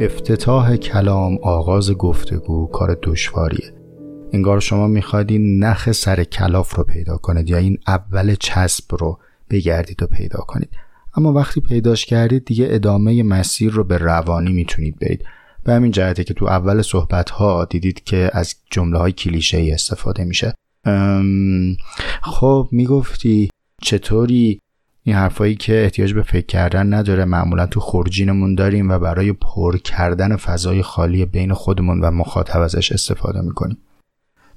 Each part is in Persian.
افتتاح کلام آغاز گفتگو کار دشواریه. انگار شما می‌خواید این نخ سر کلاف رو پیدا کنید یا این اول چسب رو بگردید و پیدا کنید. اما وقتی پیداش کردید دیگه ادامه مسیر رو به روانی می‌تونید برید. به همین جهته که تو اول صحبت ها دیدید که از جمله های کلیشه استفاده میشه. خب می‌گفتی چطوری این حرفایی که احتیاج به فکر کردن نداره. معمولا تو خورجینمون داریم و برای پر کردن فضای خالی بین خودمون و مخاطب ازش استفاده می‌کنیم.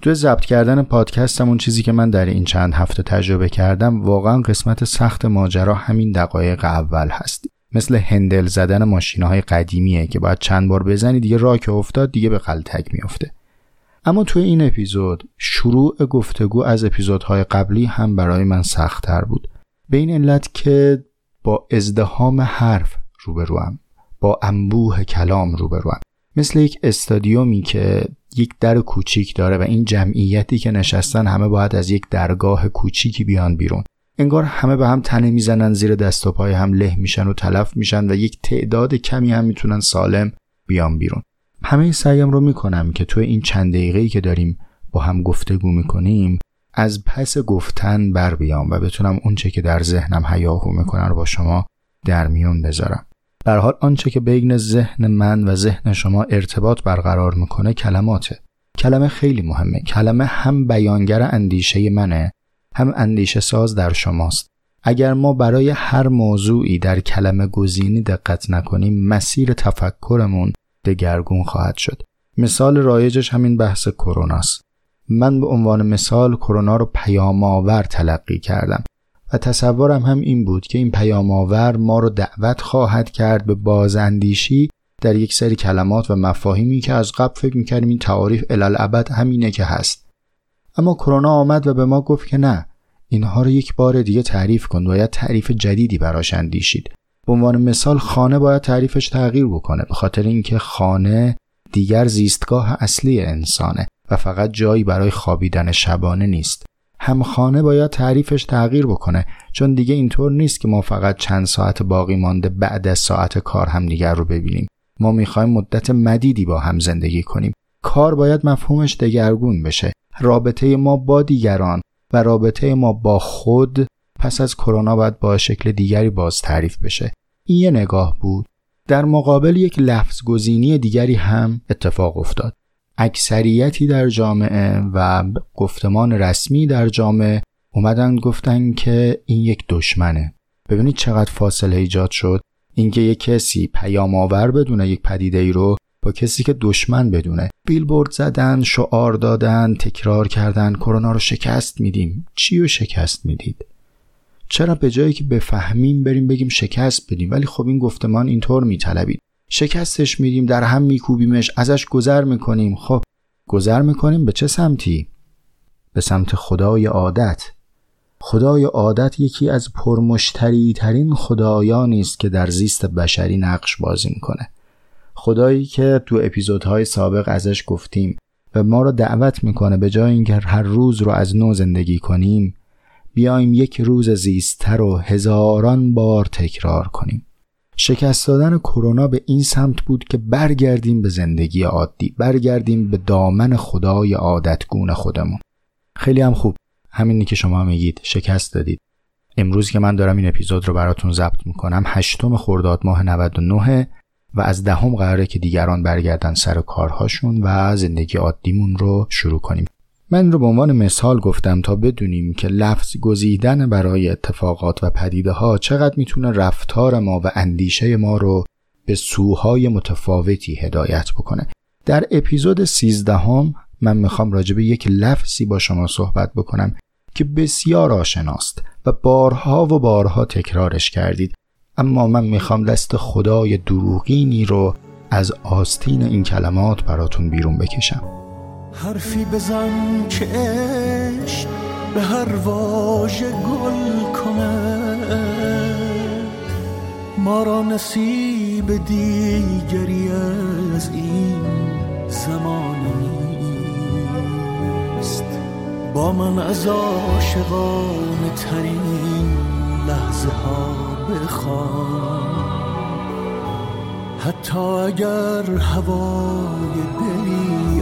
تو ضبط کردن پادکستم اون چیزی که من در این چند هفته تجربه کردم واقعا قسمت سخت ماجرا همین دقایق اول هست. مثل هندل زدن ماشین های قدیمیه که باید چند بار بزنی دیگه راه که افتاد دیگه به قلتک میافته. اما توی این اپیزود شروع گفتگو از اپیزودهای قبلی هم برای من سختتر بود. به این علت که با ازدهام حرف روبروم با انبوه کلام روبروم مثل یک استادیومی که یک در کوچیک داره و این جمعیتی که نشستن همه باید از یک درگاه کوچیکی بیان بیرون. انگار همه به هم تنه می‌زنن زیر دست و پای هم له میشن و تلف میشن و یک تعداد کمی هم می‌تونن سالم بیان بیرون. همه سعیم رو می‌کنم که تو این چند دقیقه که داریم با هم گفتگو می‌کنیم از پس گفتن بر بیام و بتونم اونچه که در ذهنم هیاهو می‌کنه رو با شما در میون بذارم. در حال آنچه که بین ذهن من و ذهن شما ارتباط برقرار می‌کنه کلماته. کلمه خیلی مهمه. کلمه هم بیانگر اندیشه منه هم اندیشه ساز در شماست. اگر ما برای هر موضوعی در کلمه گزینی دقت نکنیم مسیر تفکرمون دگرگون خواهد شد. مثال رایجش همین بحث کروناست من به عنوان مثال کرونا رو پیام آور تلقی کردم و تصورم هم این بود که این پیام آور ما رو دعوت خواهد کرد به بازاندیشی در یک سری کلمات و مفاهیمی که از قبل فکر می‌کردیم این تعاریف الالعبد همینه که هست. اما کرونا آمد و به ما گفت که نه اینها رو یک بار دیگه تعریف کن باید تعریف جدیدی براش اندیشید. به عنوان مثال خانه باید تعریفش تغییر بکنه به خاطر اینکه خانه دیگر زیستگاه اصلی انسانه. فقط جایی برای خوابیدن شبانه نیست. هم خانه باید تعریفش تغییر بکنه چون دیگه اینطور نیست که ما فقط چند ساعت باقی مانده بعد از ساعت کار هم دیگر رو ببینیم. ما می‌خوایم مدت مدیدی با هم زندگی کنیم. کار باید مفهومش دگرگون بشه. رابطه ما با دیگران و رابطه ما با خود پس از کرونا باید با شکل دیگری باز تعریف بشه. این یه نگاه بود. در مقابل یک لفظ گزینی دیگری هم اتفاق افتاد. اکثریتی در جامعه و گفتمان رسمی در جامعه اومدن گفتن که این یک دشمنه. ببینید چقدر فاصله ایجاد شد. اینکه یک کسی پیام آور بدونه یک پدیده ای رو با کسی که دشمن بدونه. بیلبورد زدن شعار دادن تکرار کردن کرونا رو شکست میدیم. چی رو شکست می‌دید؟ چرا به جایی که بفهمیم بریم بگیم شکست بدیم؟ ولی خب این گفتمان اینطور میطلبید. شکستش میدیم در هم میکوبیمش ازش گذر می‌کنیم. خب گذر می‌کنیم به چه سمتی؟ به سمت خدای عادت. خدای عادت یکی از پرمشتری ترین خدایانی است که در زیست بشری نقش بازی می‌کنه. خدایی که تو اپیزودهای سابق ازش گفتیم و ما رو دعوت می‌کنه به جای اینکه هر روز رو از نو زندگی کنیم بیایم یک روز زیستتر رو هزاران بار تکرار کنیم. شکست دادن کرونا به این سمت بود که برگردیم به زندگی عادی برگردیم به دامن خدای عادتگون خودمون. خیلی هم خوب. همینی که شما میگید شکست دادید. امروز که من دارم این اپیزود رو براتون ضبط می‌کنم هشتم خرداد ماه 99 و از دهم قراره که دیگران برگردن سر کارهاشون و زندگی عادیمون رو شروع کنیم. من رو به عنوان مثال گفتم تا بدونیم که لفظ گزیدن برای اتفاقات و پدیده ها چقدر می‌تونه رفتار ما و اندیشه ما رو به سوهای متفاوتی هدایت بکنه. در اپیزود 13 هم من می‌خوام راجع به یک لفظی با شما صحبت بکنم که بسیار آشناست و بارها و بارها تکرارش کردید. اما من می‌خوام دست خدای دروغینی رو از آستین این کلمات براتون بیرون بکشم. حرفی بزن که به هر واژه گل کنه. ما را نصیب دیگری از این زمان نیست. با من از عاشقان ترین لحظه ها بخوان. حتی اگر هوای دلی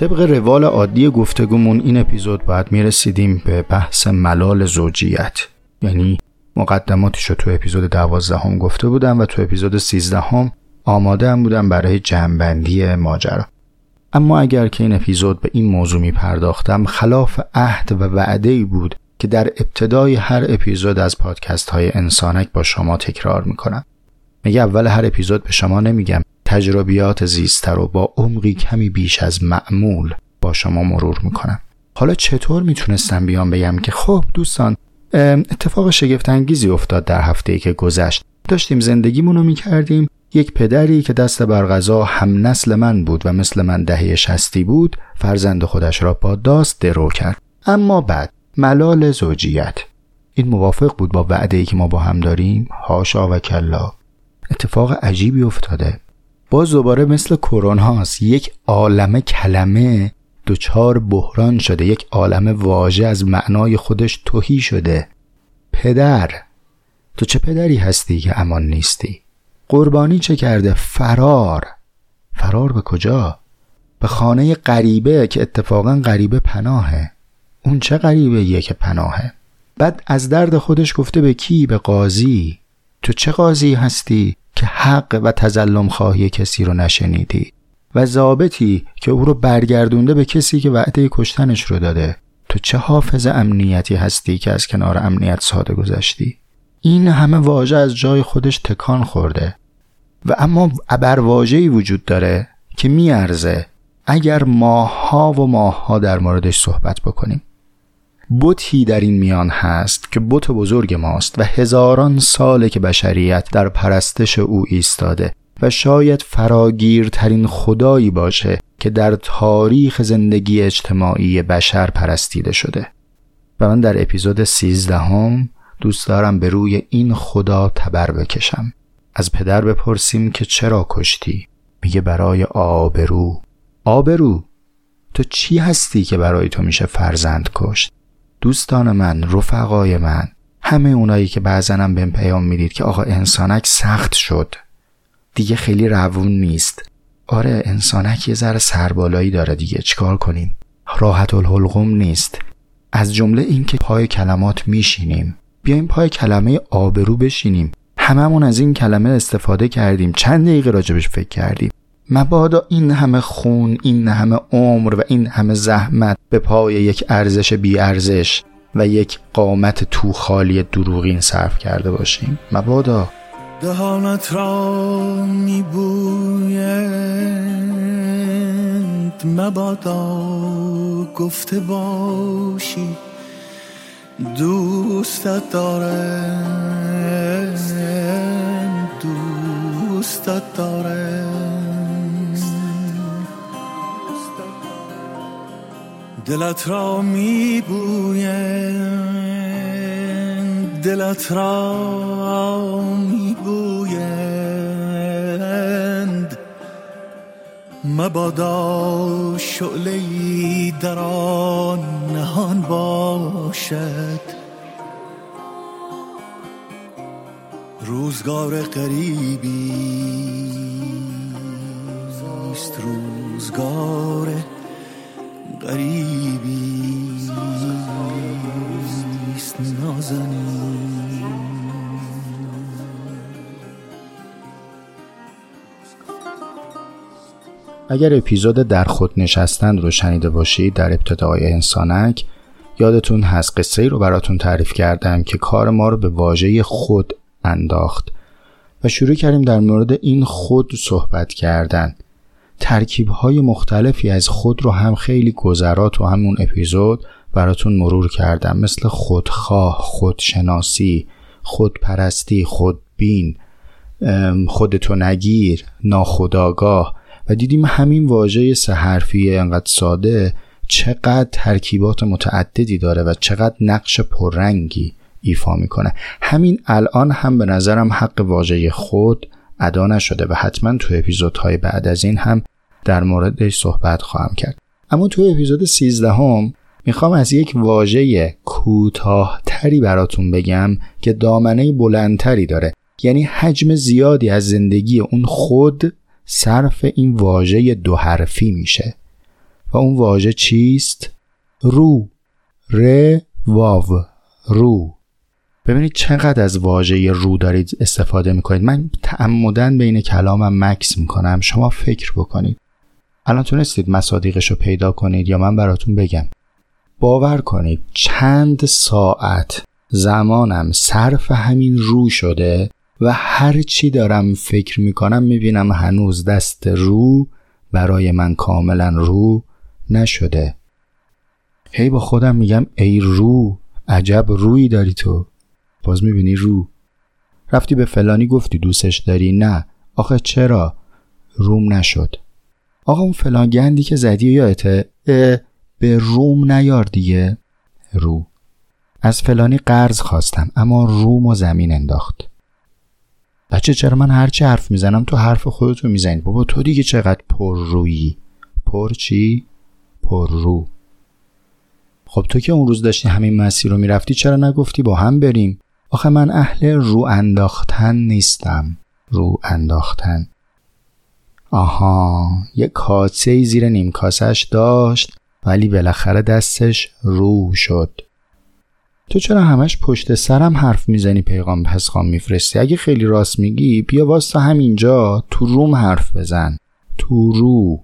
طبق روال عادی گفتگومون این اپیزود باید می‌رسیدیم به بحث ملال زوجیت. یعنی مقدماتش رو تو اپیزود دوازدهم گفته بودم و تو اپیزود سیزدهم آماده هم بودم برای جمعبندی ماجرا. اما اگر که این اپیزود به این موضوع می پرداختم خلاف عهد و وعده ای بود که در ابتدای هر اپیزود از پادکست های انسانک با شما تکرار می کنم. میگه اول هر اپیزود به شما نمیگم. تجربیات زیسته رو با عمقی کمی بیش از معمول با شما مرور می‌کنم. حالا چطور می‌تونستم بیام بگم که خب دوستان اتفاق شگفت انگیزی افتاد در هفته ای که گذشت. داشتیم زندگیمون رو می‌کردیم. یک پدری که دست بر غذا هم نسل من بود و مثل من دهه شستی بود فرزند خودش را با داست درو کرد. اما بعد ملال زوجیت. این موافق بود با وعده ای که ما با هم داریم؟ هاشا و کلا. اتفاق عجیبی افتاده. باز دوباره مثل کرونا یک عالم کلمه دچار بحران شده. یک عالم واژه از معنای خودش توهی شده. پدر تو چه پدری هستی که امان نیستی؟ قربانی چه کرده؟ فرار. فرار به کجا؟ به خانه غریبه که اتفاقا غریبه پناهه. اون چه غریبه یه که پناهه؟ بعد از درد خودش گفته به کی؟ به قاضی. تو چه قاضی هستی که حق و تظلم خواهی کسی رو نشنیدی و ضابطی که او رو برگردونده به کسی که وعده کشتنش رو داده؟ تو چه حافظ امنیتی هستی که از کنار امنیت ساده گذشتی؟ این همه واژه از جای خودش تکان خورده و اما ابرواژه‌ای وجود داره که میارزه اگر ماها و ماها در موردش صحبت بکنیم. بوتی در این میان هست که بت بزرگ ماست و هزاران ساله که بشریت در پرستش او ایستاده و شاید فراگیرترین خدایی باشه که در تاریخ زندگی اجتماعی بشر پرستیده شده. و من در اپیزود سیزدهم دوست دارم به روی این خدا تبر بکشم. از پدر بپرسیم که چرا کشتی؟ میگه برای آبرو. آبرو تو چی هستی که برای تو میشه فرزند کشت؟ دوستان من رفقای من همه اونایی که بعضنم بهم پیام می‌دید که آقا انسانک سخت شد. دیگه خیلی روون نیست. آره انسانک یه ذره سربالایی داره دیگه چیکار کنیم؟ راحت الحلقوم نیست. از جمله اینکه پای کلمات میشینیم. بیایم پای کلمه آبرو بشینیم. هممون از این کلمه استفاده کردیم. چند دقیقه راجبش فکر کردیم. مبادا این همه خون این همه عمر و این همه زحمت به پای یک ارزش بی ارزش و یک قامت تو خالی دروغین صرف کرده باشیم؟ مبادا. دهانت را میبویند. مبادا گفته باشی دوستت دارم دوستت دارم. دلت را میبویند دلت را میبویند مبادا شعله در آن نهان باشد. روزگار قریبی است روزگار نازنین. اگر اپیزود در خود نشستند رو شنیده باشید در ابتدای انسانک یادتون هست قصه ای رو براتون تعریف کردم که کار ما رو به واژه خود انداخت و شروع کردیم در مورد این خود صحبت کردن. ترکیب های مختلفی از خود رو هم خیلی گذرات و همون اپیزود براتون مرور کردم. مثل خودخواه، خودشناسی، خودپرستی، خودبین، خودتو نگیر، ناخداگاه و دیدیم همین واژه سه حرفی انقدر ساده چقدر ترکیبات متعددی داره و چقدر نقش پررنگی ایفا می‌کنه. همین الان هم به نظرم حق واژه خود ادا نشده و حتما تو اپیزودهای بعد از این هم در موردش صحبت خواهم کرد. اما تو اپیزود 13 هم می‌خوام از یک واژه کوتاهتری براتون بگم که دامنه بلندتری داره. یعنی حجم زیادی از زندگی اون خود صرف این واژه دو حرفی میشه. و اون واژه چیست؟ رو. ر. واو. رو. ببینید چقدر از واژه رو دارید استفاده می‌کنید. من تعمدن بین کلامم مکس می‌کنم. شما فکر بکنید. الان تونستید مصادیقش رو پیدا کنید یا من براتون بگم. باور کنید چند ساعت زمانم صرف همین رو شده و هر چی دارم فکر می‌کنم می‌بینم هنوز دست رو برای من کاملا رو نشده. هی با خودم میگم ای رو عجب روی داری تو. باز می‌بینی رو. رفتی به فلانی گفتی دوستش داری؟ نه. آخه چرا؟ روم نشد. آقا اون فلان گندی که زدی یادته به روم نیار دیگه. رو. از فلانی قرض خواستم اما روم و زمین انداخت. بچه چرا من هرچی حرف می‌زنم تو حرف خودتو می‌زنی؟ بابا تو دیگه چقدر پر رویی. پر چی؟ پر رو. خب تو که اون روز داشتی همین مسیر رو می‌رفتی چرا نگفتی با هم بریم؟ آخه من اهل رو انداختن نیستم. رو انداختن. آها یه کاسه زیر نیم کاسش داشت ولی بالاخره دستش رو شد. تو چرا همش پشت سرم حرف می‌زنی پیغام پسخام میفرستی؟ اگه خیلی راست میگی بیا واسه همینجا تو روم حرف بزن. تو رو.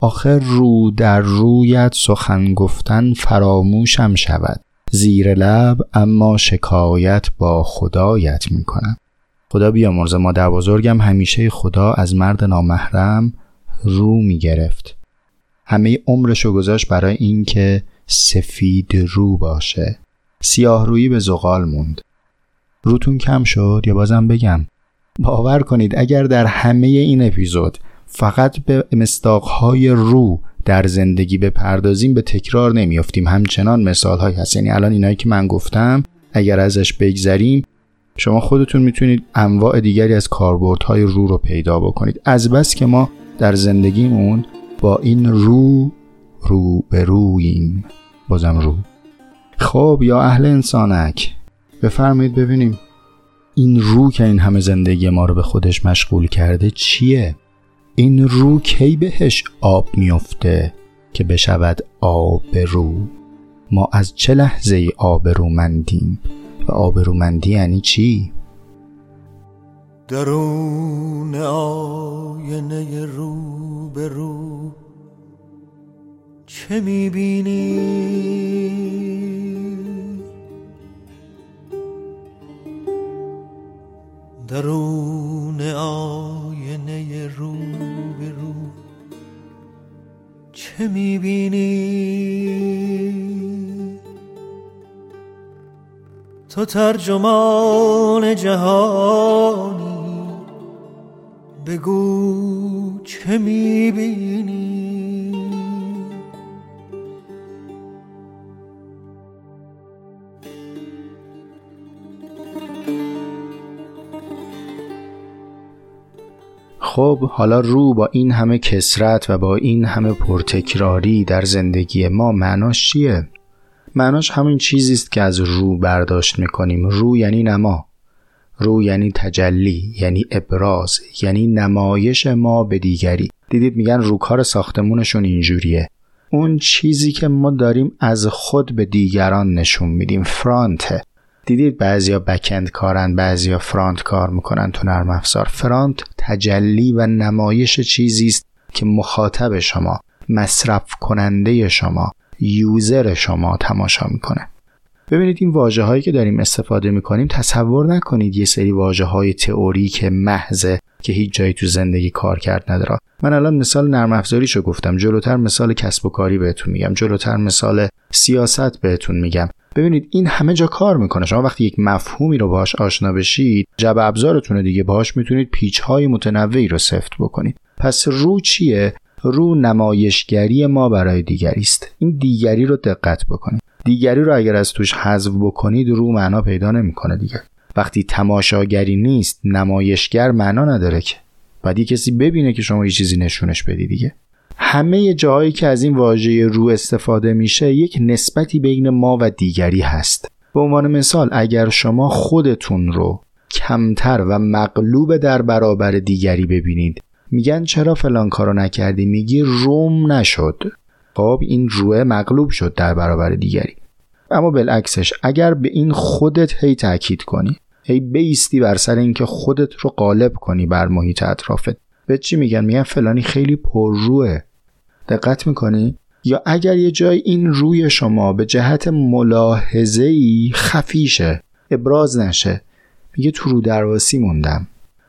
آخر رو در رویت سخن گفتن فراموشم شود. زیر لب اما شکایت با خدایت می‌کنم. خدا بیامرز مادر بزرگم همیشه خدا از مرد نامحرم رو می‌گرفت. همه عمرشو گذاشت برای اینکه سفید رو باشه. سیاه روی به زغال موند. روتون کم شد یا بازم بگم. باور کنید اگر در همه این اپیزود فقط به مستاقهای رو در زندگی بپردازیم به تکرار نمیافتیم. همچنان مثال های هست. یعنی الان اینایی که من گفتم اگر ازش بگذریم شما خودتون می‌تونید انواع دیگری از کاربردهای رو رو پیدا بکنید. از بس که ما در زندگیمون با این رو رو به رویم. بازم رو. خب یا اهل انسانک بفرمایید ببینیم این رو که این همه زندگی ما رو به خودش مشغول کرده چیه؟ این رو کی بهش آب میفته که بشود آب رو ما از چه لحظه ای آبرومندیم؟ و آبرومندی یعنی چی؟ درون آینه رو به رو چه می‌بینی؟ ترجمان جهانی بگو چه می‌بینی خب حالا رو با این همه کسرت و با این همه پرتکراری در زندگی ما معناش چیه؟ معناش همین چیزی است که از رو برداشت می‌کنیم. رو یعنی نما. رو یعنی تجلی یعنی ابراز یعنی نمایش ما به دیگری. دیدید میگن روکار ساختمونشون اینجوریه. اون چیزی که ما داریم از خود به دیگران نشون میدیم. فرانته دیدید بعضیا بکند کارن بعضیا فرانت کار می‌کنن تو نرم افزار. فرانت تجلی و نمایش چیزی است که مخاطب شما مصرف کننده شما یوزر شما تماشا می‌کنه. ببینید این واجه هایی که داریم استفاده می‌کنیم تصور نکنید یه سری واجه های تئوریک محضه که هیچ جایی تو زندگی کار کرد نداره. من الان مثال نرم افزاریشو گفتم جلوتر مثال کسب و کاری بهتون میگم جلوتر مثال سیاست بهتون میگم. ببینید این همه جا کار می‌کنه. شما وقتی یک مفهومی رو باهاش آشنا بشید جب ابزارتون دیگه باهاش می‌تونید پیچ های متنوعی رو سفت بکنید. پس رو چیه؟ رو نمایشگری ما برای دیگری است. این دیگری رو دقت بکنید. دیگری رو اگر از توش حذف بکنید رو معنا پیدا نمی‌کنه دیگه. وقتی تماشاگری نیست نمایشگر معنا نداره که. بعد کسی ببینه که شما یه چیزی نشونش بدی دیگه. همه جاهایی که از این واژه رو استفاده میشه یک نسبتی بین ما و دیگری هست. به عنوان مثال اگر شما خودتون رو کمتر و مغلوب در برابر دیگری ببینید میگن چرا فلان کارو نکردی؟ میگی روم نشد. خب این روه مغلوب شد در برابر دیگری. اما بالعکسش اگر به این خودت هی تاکید کنی هی بیستی بر سر اینکه خودت رو غالب کنی بر محیط اطرافت به چی میگن؟ میگن فلانی خیلی پرروه. دقت می‌کنی؟ یا اگر یه جای این روی شما به جهت ملاحظه ای خفیشه ابراز نشه میگه تو رو درواسی موندم.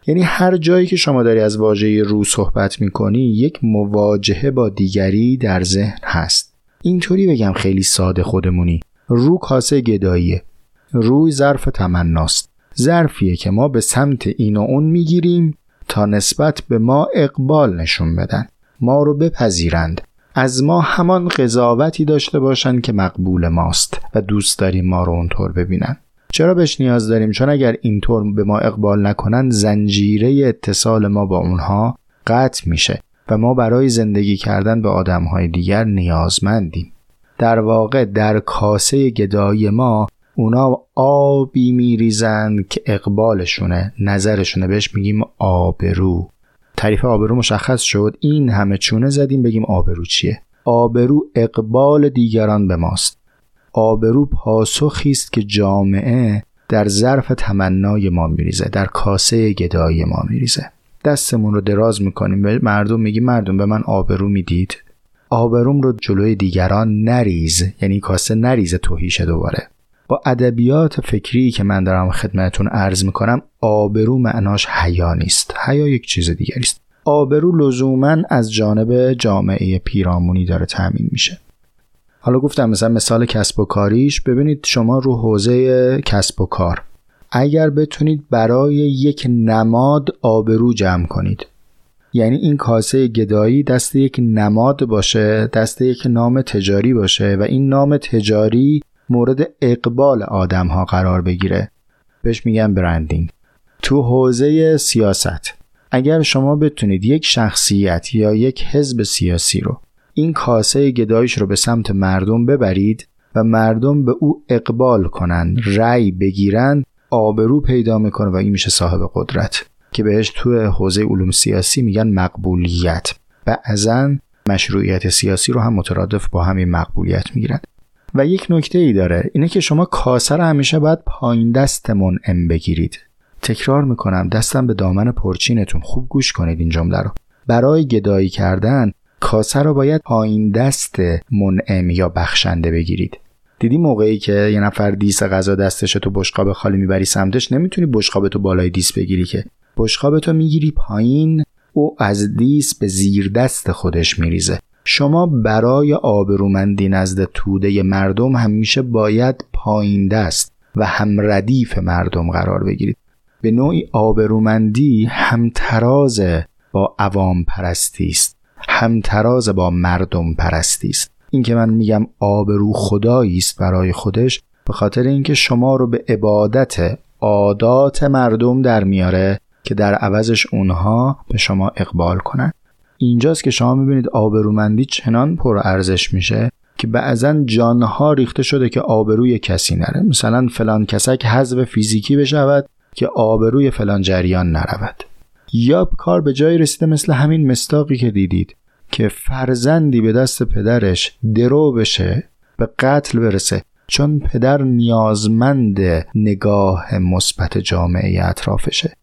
یعنی هر جایی که شما داری از واژه رو صحبت می‌کنی یک مواجهه با دیگری در ذهن هست. اینطوری بگم خیلی ساده خودمونی. رو کاسه گداییه. روی ظرف تمناست. ظرفیه که ما به سمت این و اون می‌گیریم تا نسبت به ما اقبال نشون بدن. ما رو بپذیرند. از ما همان قضاوتی داشته باشند که مقبول ماست و دوست داریم ما رو اونطور ببینن. چرا بهش نیاز داریم؟ چون اگر اینطور به ما اقبال نکنن زنجیره اتصال ما با اونها قطع میشه و ما برای زندگی کردن به آدمهای دیگر نیازمندیم. در واقع در کاسه گدایی ما اونا آبی میریزند که اقبالشونه نظرشونه. بهش میگیم آبرو. تعریف آبرو مشخص شد. این همه چونه زدیم بگیم آبرو چیه؟ آبرو اقبال دیگران به ماست. آبرو پاسخی است که جامعه در ظرف تمنای ما میریزه در کاسه گدایی ما میریزه. دستمون رو دراز می‌کنیم به مردم میگیم مردم به من آبرو می‌دید. آبروم رو جلوی دیگران نریز یعنی کاسه نریزه توهیشه دوباره. با ادبیات فکری که من دارم خدمتون عرض می‌کنم آبرو معناش حیا نیست. حیا یک چیز دیگری است. آبرو لزوما از جانب جامعه پیرامونی داره تامین میشه. حالا گفتم مثلا مثال کسب و کاریش ببینید شما رو حوزه کسب و کار. اگر بتونید برای یک نماد آبرو جمع کنید. یعنی این کاسه گدایی دست یک نماد باشه دست یک نام تجاری باشه و این نام تجاری مورد اقبال آدم ها قرار بگیره. بهش میگن برندینگ. تو حوزه سیاست. اگر شما بتونید یک شخصیت یا یک حزب سیاسی رو این کاسه گدایش رو به سمت مردم ببرید و مردم به او اقبال کنند رأی بگیرن آبرو پیدا می‌کنه و این میشه صاحب قدرت که بهش تو حوزه علوم سیاسی میگن مقبولیت. بعضا مشروعیت سیاسی رو هم مترادف با همین مقبولیت می‌گیرن. و یک نکته ای داره اینه که شما کاسه رو همیشه باید پایین دست منعم بگیرید. تکرار می‌کنم دستم به دامن پرچینتون خوب گوش کنید این جمله رو. برای گدایی کردن کاسه رو باید پایین دست منعم یا بخشنده بگیرید. دیدی موقعی که یه نفر دیس غذا دستش تو بشقاب خالی می‌بری سمتش نمی‌تونی بشقاب تو بالای دیس بگیری که. بشقاب تو می‌گیری پایین او از دیس به زیر دست خودش میریزه. شما برای آبرومندی نزد توده مردم همیشه باید پایین دست و هم ردیف مردم قرار بگیرید. به نوعی آبرومندی همتراز با عوام پرستی است. همتراز با مردم پرستی است. این که من میگم آبرو خدایی است برای خودش به خاطر اینکه شما رو به عبادت عادات مردم در میاره که در عوضش اونها به شما اقبال کنن. اینجاست که شما می‌بینید آبرومندی چنان پر ارزش میشه که بعضا جانها ریخته شده که آبروی کسی نره. مثلا فلان کسک حذف فیزیکی بشود که آبروی فلان جریان نرود. یا کار به جایی رسیده مثل همین مستاقی که دیدید که فرزندی به دست پدرش درو بشه به قتل برسه. چون پدر نیازمند نگاه مثبت جامعه اطرافشه.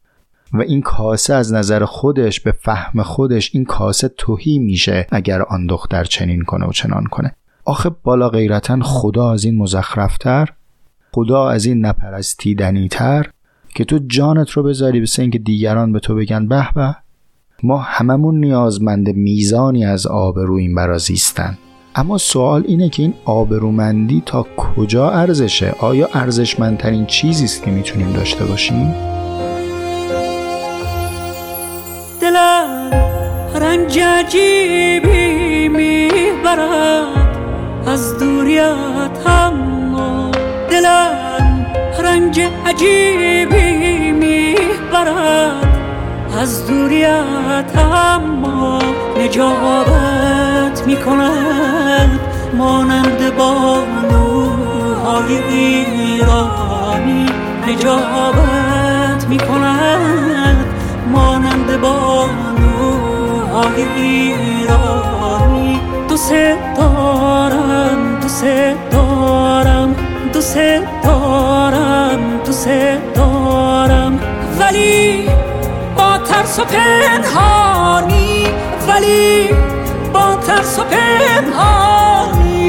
و این کاسه از نظر خودش به فهم خودش این کاسه توهی میشه اگر آن دختر چنین کنه و چنان کنه. آخه بالا غیرتا خدا از این مزخرفتر خدا از این نپرستیدنی تر که تو جانت رو بذاری به اینکه دیگران به تو بگن به به. ما هممون نیازمند میزانی از آبروییم برا زیستن. اما سوال اینه که این آبرومندی تا کجا ارزشه؟ آیا ارزشمندترین چیزی است که می‌تونیم داشته باشیم؟ دلم رنج عجیبی می‌برد از دوریت اما دلم رنج عجیبی می‌برد از دوریت اما نجابت می‌کند مانند بانوهای ایرانی نجابت می‌کند مانند بانوهای ایرانی دوست دارم دوست دارم دوست دارم دوست دارم. ولی با ترس و پنهانی ولی با ترس و پنهانی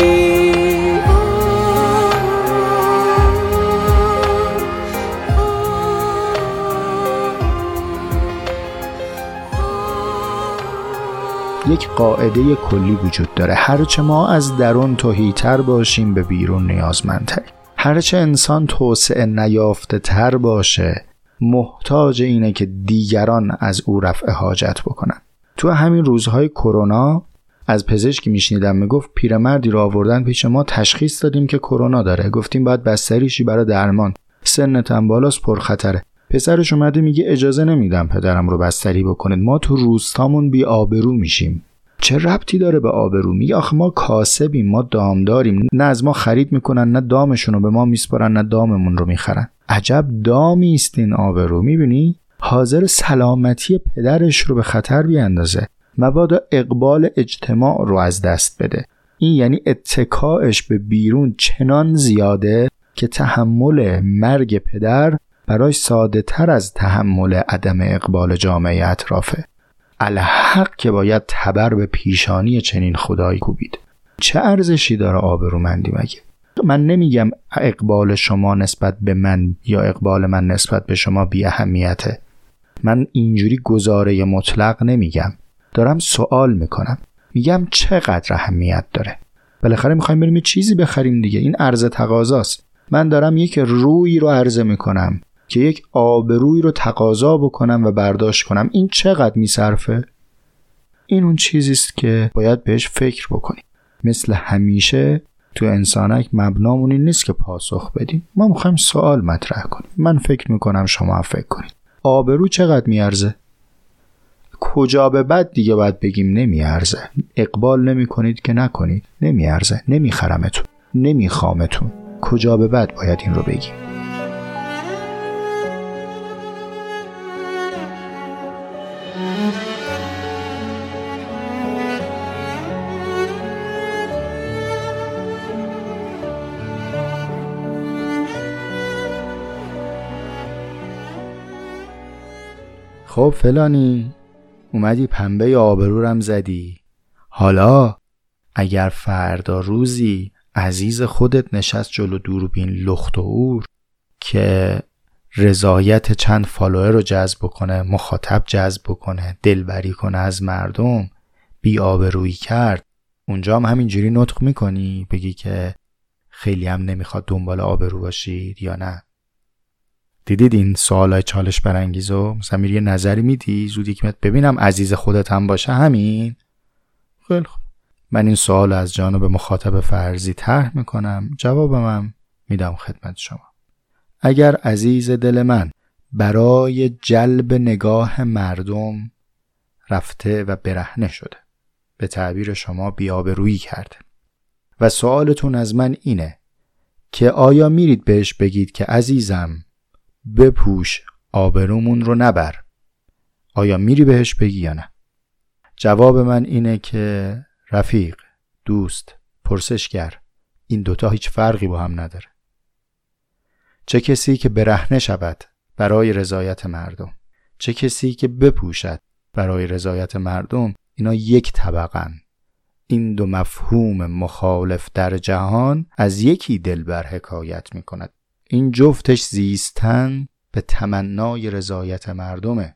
یک قاعده کلی وجود داره. هرچه ما از درون توهیتر باشیم به بیرون نیازمندتر هرچه انسان توسعه نیافته تر باشه محتاج اینه که دیگران از او رفع حاجت بکنن. تو همین روزهای کرونا از پزشکی میشنیدم می‌گفت پیرمردی رو آوردن پیش ما تشخیص دادیم که کرونا داره. گفتیم باید بستریشی برای درمان. سنت هم بالاست پرخطره. پسرش اومده میگه اجازه نمیدم پدرم رو بستری بکنید. ما تو روستامون بی آبرو میشیم. چه ربطی داره به آبرو؟ میگه آخه ما کاسبیم ما دامداریم. نه از ما خرید می‌کنن نه دامشون رو به ما میسپارن نه داممون رو می‌خرن. عجب دامی است این آبرو می‌بینی؟ حاضر سلامتی پدرش رو به خطر بیاندازه. مبادا اقبال اجتماع رو از دست بده. این یعنی اتکاعش به بیرون چنان زیاده که تحمل مرگ پدر برای ساده تر از تحمل عدم اقبال جامعه اطرافه. الحق که باید تبر به پیشانی چنین خدایی کوبید. چه ارزشی داره آبرومندی مگه؟ من نمیگم اقبال شما نسبت به من یا اقبال من نسبت به شما بی اهمیته. من اینجوری گزاره مطلق نمیگم. دارم سوال می‌کنم. میگم چقدر اهمیت داره؟ بالاخره می‌خوایم بریم یه چیزی بخریم دیگه. این عرض تقاضاست. من دارم یک روی رو عرضه می‌کنم. که یک آبروی رو تقاضا بکنم و برداشت کنم. این چقدر میصرفه؟ این اون چیزی است که باید بهش فکر بکنیم. مثل همیشه تو انسانک مبنامون این نیست که پاسخ بدیم. ما می‌خوایم سوال مطرح کنیم. من فکر می‌کنم شما فکر کنید. آبرو چقدر میارزه؟ کجا به بعد دیگه باید بگیم نمیارزه. اقبال نمی کنید که نکنید. نمیارزه. نمیخرمتون. نمیخوامتون. کجا به بعد باید این رو بگیم؟ خب فلانی. اومدی پنبه آبرورم زدی. حالا اگر فردا روزی عزیز خودت نشست جلو دوربین لخت و اور که رضایت چند فالوور رو جذب کنه مخاطب جذب کنه دلبری کنه از مردم بی آبرویی کرد اونجا هم همینجوری نطق می‌کنی؟ بگی که خیلی هم نمی‌خواد دنبال آبرو باشید یا نه؟ دیدید این سوالای چالش برانگیزو مثلا میری یه نظری میدی زودی که ببینم عزیز خودت هم باشه همین؟ خیلی خوب. من این سوال از جانب مخاطب فرضی طرح می‌کنم جوابم هم میدم خدمت شما. اگر عزیز دل من برای جلب نگاه مردم رفته و برهنه شده به تعبیر شما بیابرویی کرده و سوالتون از من اینه که آیا میرید بهش بگید که عزیزم بپوش آبرومون رو نبر. آیا میری بهش بگی یا نه؟ جواب من اینه که رفیق دوست پرسشگر این دوتا هیچ فرقی با هم نداره. چه کسی که برهنه شود برای رضایت مردم؟ چه کسی که بپوشد برای رضایت مردم؟ اینا یک طبقن. این دو مفهوم مخالف در جهان از یکی دلبر حکایت می کند این جفتش زیستن به تمنای رضایت مردمه.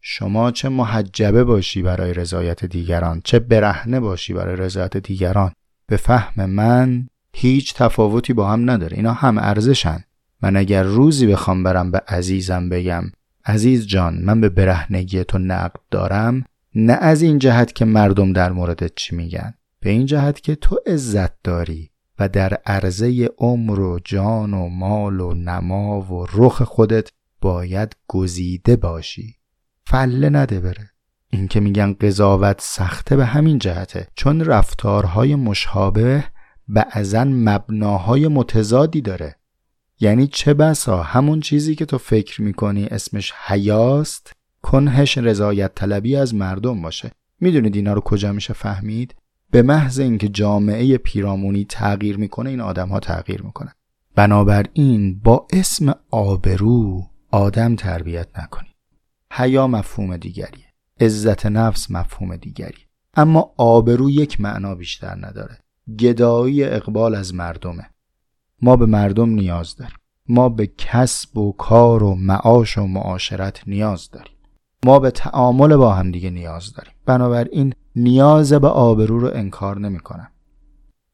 شما چه محجبه باشی برای رضایت دیگران چه برهنه باشی برای رضایت دیگران. به فهم من هیچ تفاوتی با هم نداره. اینا هم ارزشن. من اگر روزی بخوام برم به عزیزم بگم عزیز جان من به برهنگی تو نقد دارم نه از این جهت که مردم در موردت چی میگن. به این جهت که تو عزت داری. و در عرضه عمر و جان و مال و نما و رخ خودت باید گزیده باشی. فله نده بره. این که میگن قضاوت سخته به همین جهته. چون رفتارهای مشابه بعضا مبناهای متضادی داره. یعنی چه بسا؟ همون چیزی که تو فکر می‌کنی اسمش حیاست کنهش رضایت طلبی از مردم باشه. می‌دونید اینا رو کجا میشه فهمید؟ به محض اینکه جامعه پیرامونی تغییر می‌کنه این آدم ها تغییر می‌کنن. بنابراین با اسم آبرو آدم تربیت نکنید حیا مفهوم دیگریه. عزت نفس مفهوم دیگری اما آبرو یک معنا بیشتر نداره. گدایی اقبال از مردمه. ما به مردم نیاز داریم. ما به کسب و کار و معاش و معاشرت نیاز داریم. ما به تعامل با هم دیگه نیاز داریم. بنابراین نیاز به آبرو رو انکار نمی‌کنم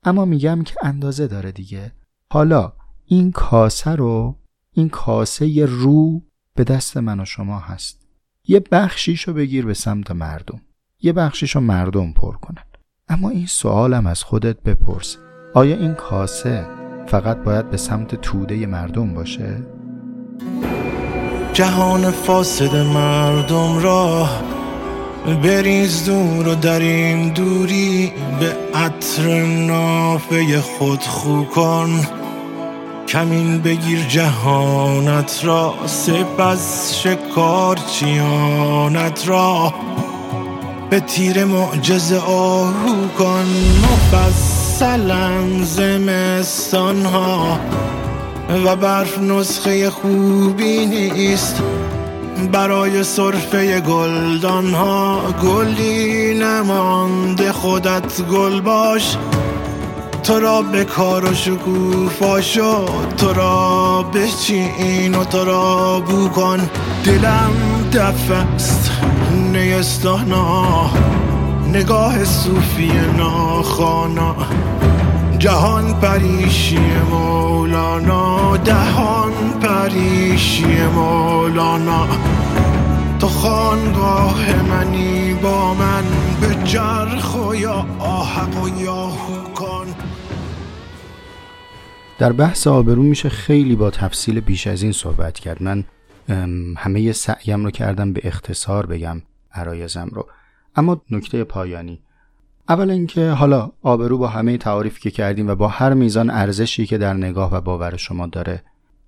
اما میگم که اندازه داره دیگه. حالا این کاسه رو این کاسه رو به دست من و شما هست. یه بخشیشو بگیر به سمت مردم. یه بخشیشو مردم پر کنن. اما این سوالم از خودت بپرس. آیا این کاسه فقط باید به سمت توده مردم باشه؟ جهان فاسد مردم را بریز دور و در این دوری به عطر نافه خود خو کن. کمین بگیر جهانت را سپس شکار چیانت را. به تیر معجز آهو کن مفصلا زمستان ها و برف نسخه خوبی نیست برای صرفه گلدان ها گلی نمانده خودت گل باش. تو را به کار و شکوفا شد تو را بچین و تو را بو کن. دلم دفست نیستانا. نگاه صوفی ناخانا جهان پریشی مولانا دهان پریشی مولانا. تو خانگاه منی با من به جرخ و یا آحق و یا کن در بحث آبرو میشه خیلی با تفصیل بیش از این صحبت کرد. من همه سعیم رو کردم به اختصار بگم عرایزم رو. اما نکته پایانی اول اینکه حالا آبرو با همه تعاریفی که کردیم و با هر میزان ارزشی که در نگاه و باور شما داره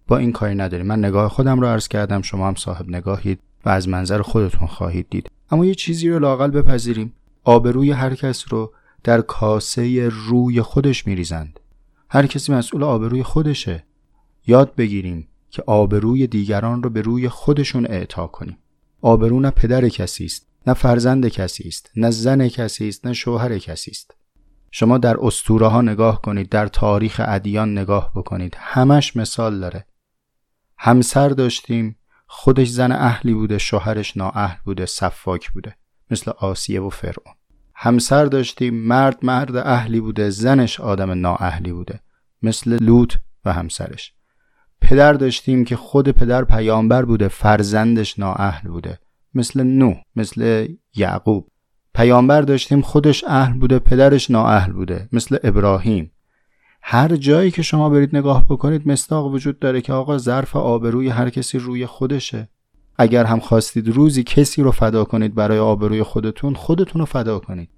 با این کاری نداریم. من نگاه خودم رو عرض کردم شما هم صاحب نگاهید و از منظر خودتون خواهید دید. اما یه چیزی رو لاقل بپذیریم. آبروی هر کس رو در کاسه روی خودش میریزند. هر کسی مسئول آبروی خودشه. یاد بگیریم که آبروی دیگران رو به روی خودشون اعطا کنیم. آبرو نه پدر کسی است. نه فرزند کسی است نه زن کسی است نه شوهر کسی است. شما در اسطوره ها نگاه کنید در تاریخ ادیان نگاه بکنید. همش مثال داره. همسر داشتیم خودش زن اهلی بوده شوهرش نااهل بوده صفاک بوده مثل آسیه و فرعون. همسر داشتیم مرد مرد اهلی بوده زنش آدم نااهلی بوده مثل لوط و همسرش. پدر داشتیم که خود پدر پیامبر بوده فرزندش نااهل بوده. مثل نوح مثل یعقوب. پیامبر داشتیم خودش اهل بوده پدرش نااهل بوده مثل ابراهیم. هر جایی که شما برید نگاه بکنید مستاق وجود داره که آقا ظرف آبروی هر کسی روی خودشه. اگر هم خواستید روزی کسی رو فدا کنید برای آبروی خودتون خودتون رو فدا کنید.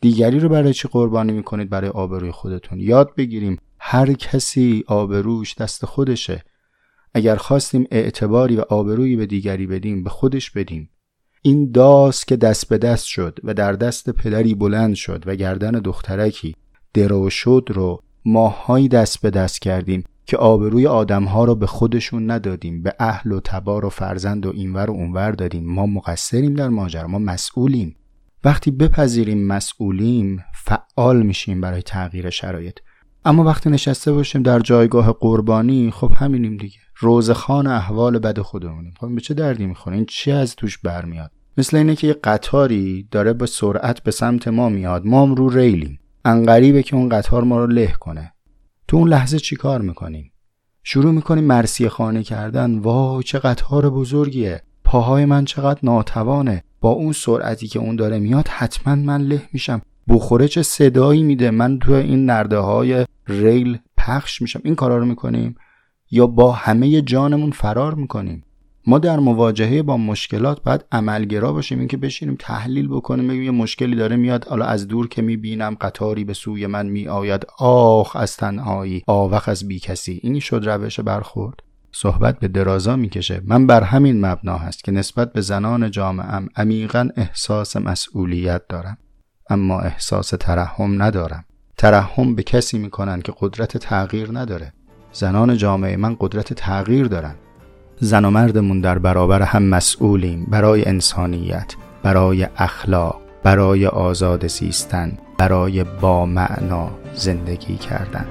دیگری رو برای چی قربانی می‌کنید برای آبروی خودتون؟ یاد بگیریم هر کسی آبروش دست خودشه. اگر خواستیم اعتباری و آبرویی به دیگری بدیم به خودش بدیم. این داس که دست به دست شد و در دست پدری بلند شد و گردن دخترکی درو شد رو ماهایی دست به دست کردیم که آبروی آدمها رو به خودشون ندادیم به اهل و تبار و فرزند و اینور و اونور دادیم. ما مقصریم در ماجرا ما مسئولیم. وقتی بپذیریم مسئولیم فعال میشیم برای تغییر شرایط. اما وقتی نشسته باشیم در جایگاه قربانی خب همینیم دیگه. روزخان احوال بد خودمونیم. خب به چه دردی می‌خوره؟ این چی از توش برمیاد؟ مثل اینه که یه قطاری داره با سرعت به سمت ما میاد. ما رو ریلیم. انقریبه که اون قطار ما رو له کنه. تو اون لحظه چی کار می‌کنیم؟ شروع می‌کنیم مرسی خانه کردن. وای چه قطار بزرگیه. پاهای من چقدر ناتوانه. با اون سرعتی که اون داره میاد حتما من له میشم. بخوره چه صدایی میده. من تو این نرده های ریل پخش میشم. این کارا رو می‌کنیم یا با همه جانمون فرار می‌کنیم. ما در مواجهه با مشکلات باید عملگرا باشیم. اینکه بشینیم تحلیل بکنیم بگیم یه مشکلی داره میاد حالا از دور که می‌بینم قطاری به سوی من میآید. آخ از تنهایی. آوخ از بی کسی این شد روش برخورد. صحبت به درازا می‌کشه. من بر همین مبنا هست که نسبت به زنان جامعم عمیقا احساس مسئولیت دارم. اما احساس ترحم ندارم. ترحم به کسی می‌کنن که قدرت تغییر نداره. زنان جامعه من قدرت تغییر دارن. زن و مردمون در برابر هم مسئولیم برای انسانیت برای اخلاق برای آزاد زیستن برای با معنا زندگی کردن.